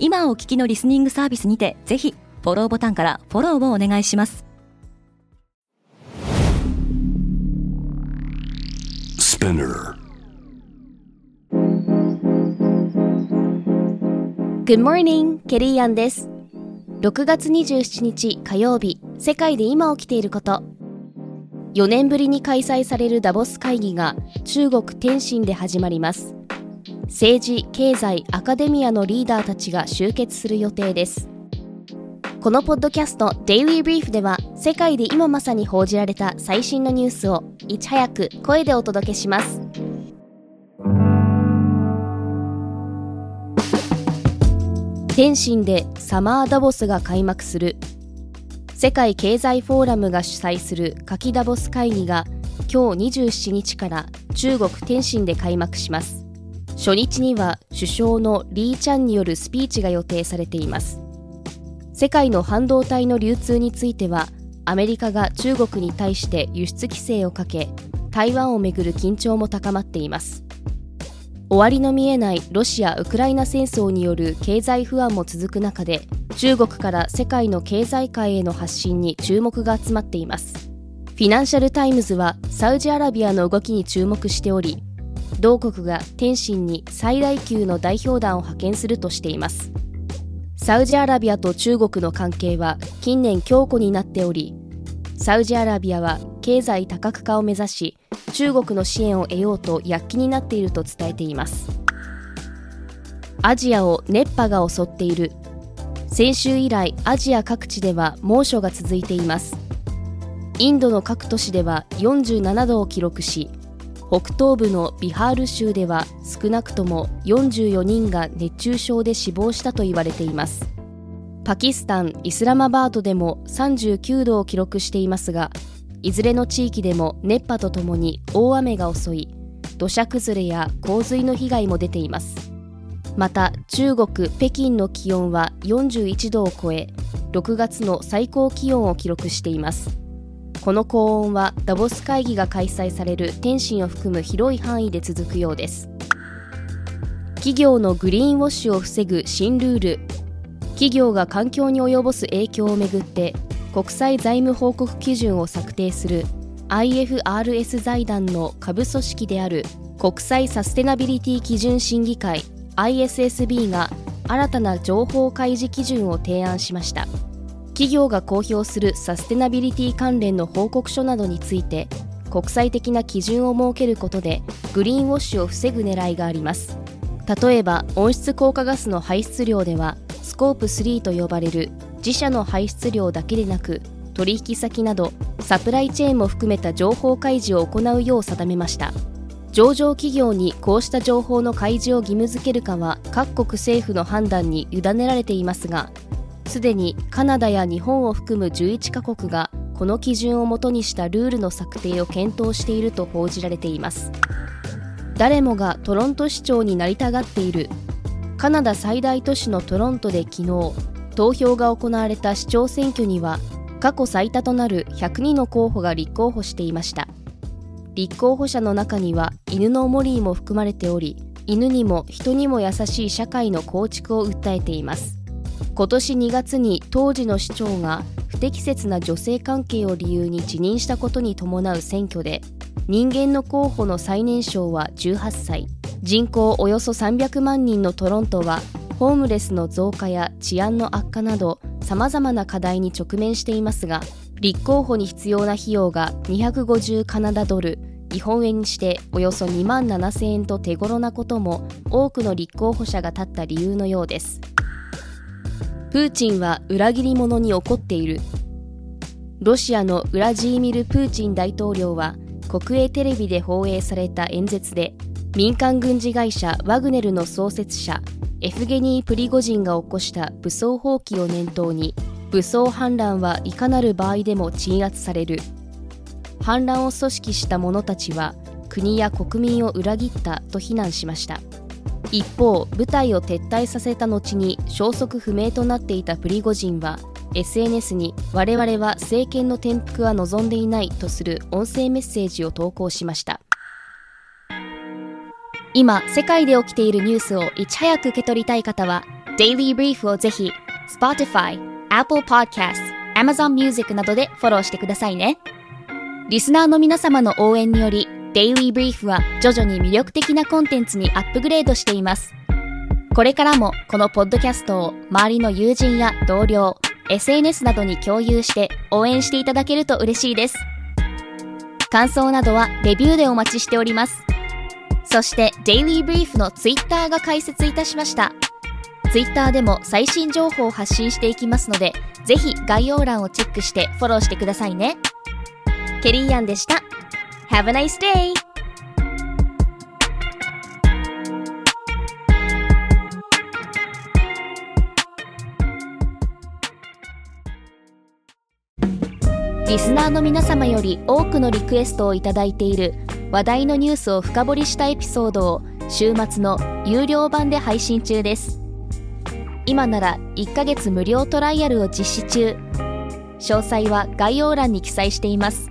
今お聞きのリスニングサービスにてぜひフォローボタンからフォローをお願いします。Good morning, ケリーアンです。6月27日火曜日世界で今起きていること。4年ぶりに開催されるダボス会議が中国天津で始まります政治、経済、アカデミアのリーダーたちが集結する予定です。このポッドキャスト Daily Brief では世界で今まさに報じられた最新のニュースをいち早く声でお届けします。天津でサマーダボスが開幕する。世界経済フォーラムが主催する夏季ダボス会議が今日27日から中国天津で開幕します。初日には首相のリー・チャンによるスピーチが予定されています。世界の半導体の流通についてはアメリカが中国に対して輸出規制をかけ台湾をめぐる緊張も高まっています。終わりの見えないロシア・ウクライナ戦争による経済不安も続く中で中国から世界の経済界への発信に注目が集まっています。フィナンシャル・タイムズはサウジアラビアの動きに注目しており同国が天津に最大級の代表団を派遣するとしています。サウジアラビアと中国の関係は近年強固になっておりサウジアラビアは経済多角化を目指し中国の支援を得ようと躍起になっていると伝えています。アジアを熱波が襲っている。先週以来アジア各地では猛暑が続いています。インドの各都市では47度を記録し北東部のビハール州では少なくとも44人が熱中症で死亡したと言われています。パキスタン・イスラマバードでも39度を記録していますがいずれの地域でも熱波とともに大雨が襲い土砂崩れや洪水の被害も出ています。また中国・北京の気温は41度を超え6月の最高気温を記録しています。この高温はダボス会議が開催される天津を含む広い範囲で続くようです。企業のグリーンウォッシュを防ぐ新ルール。企業が環境に及ぼす影響をめぐって国際財務報告基準を策定する IFRS 財団の下部組織である国際サステナビリティ基準審議会 ISSB が新たな情報開示基準を提案しました。企業が公表するサステナビリティ関連の報告書などについて国際的な基準を設けることでグリーンウォッシュを防ぐ狙いがあります。例えば温室効果ガスの排出量ではスコープ3と呼ばれる自社の排出量だけでなく取引先などサプライチェーンも含めた情報開示を行うよう定めました。上場企業にこうした情報の開示を義務付けるかは各国政府の判断に委ねられていますがすでにカナダや日本を含む11カ国がこの基準をもとにしたルールの策定を検討していると報じられています。誰もがトロント市長になりたがっている。カナダ最大都市のトロントで昨日投票が行われた市長選挙には過去最多となる102の候補が立候補していました。立候補者の中には犬のモリーも含まれており犬にも人にも優しい社会の構築を訴えています。今年2月に当時の市長が不適切な女性関係を理由に辞任したことに伴う選挙で人間の候補の最年少は18歳。人口およそ300万人のトロントはホームレスの増加や治安の悪化などさまざまな課題に直面していますが立候補に必要な費用が250カナダドル。日本円にしておよそ2万7000円と手頃なことも多くの立候補者が立った理由のようです。プーチンは裏切り者に怒っている。ロシアのウラジーミル・プーチン大統領は国営テレビで放映された演説で民間軍事会社ワグネルの創設者エフゲニー・プリゴジンが起こした武装蜂起を念頭に武装反乱はいかなる場合でも鎮圧される。反乱を組織した者たちは国や国民を裏切ったと非難しました。一方部隊を撤退させた後に消息不明となっていたプリゴジンは SNS に我々は政権の転覆は望んでいないとする音声メッセージを投稿しました。今世界で起きているニュースをいち早く受け取りたい方は Daily Brief をぜひ Spotify、Apple Podcast、Amazon Music などでフォローしてくださいね。リスナーの皆様の応援により Daily Brief は徐々に魅力的なコンテンツにアップグレードしています。これからもこのポッドキャストを周りの友人や同僚 SNS などに共有して応援していただけると嬉しいです。感想などはレビューでお待ちしております。そして Daily Brief の Twitter が開設いたしました。Twitter でも最新情報を発信していきますのでぜひ概要欄をチェックしてフォローしてくださいね。ケリーアンでした。Have a nice day! リスナーの皆様より多くのリクエストをいただいている話題のニュースを深掘りしたエピソードを週末の有料版で配信中です今なら1ヶ月無料トライアルを実施中詳細は概要欄に記載しています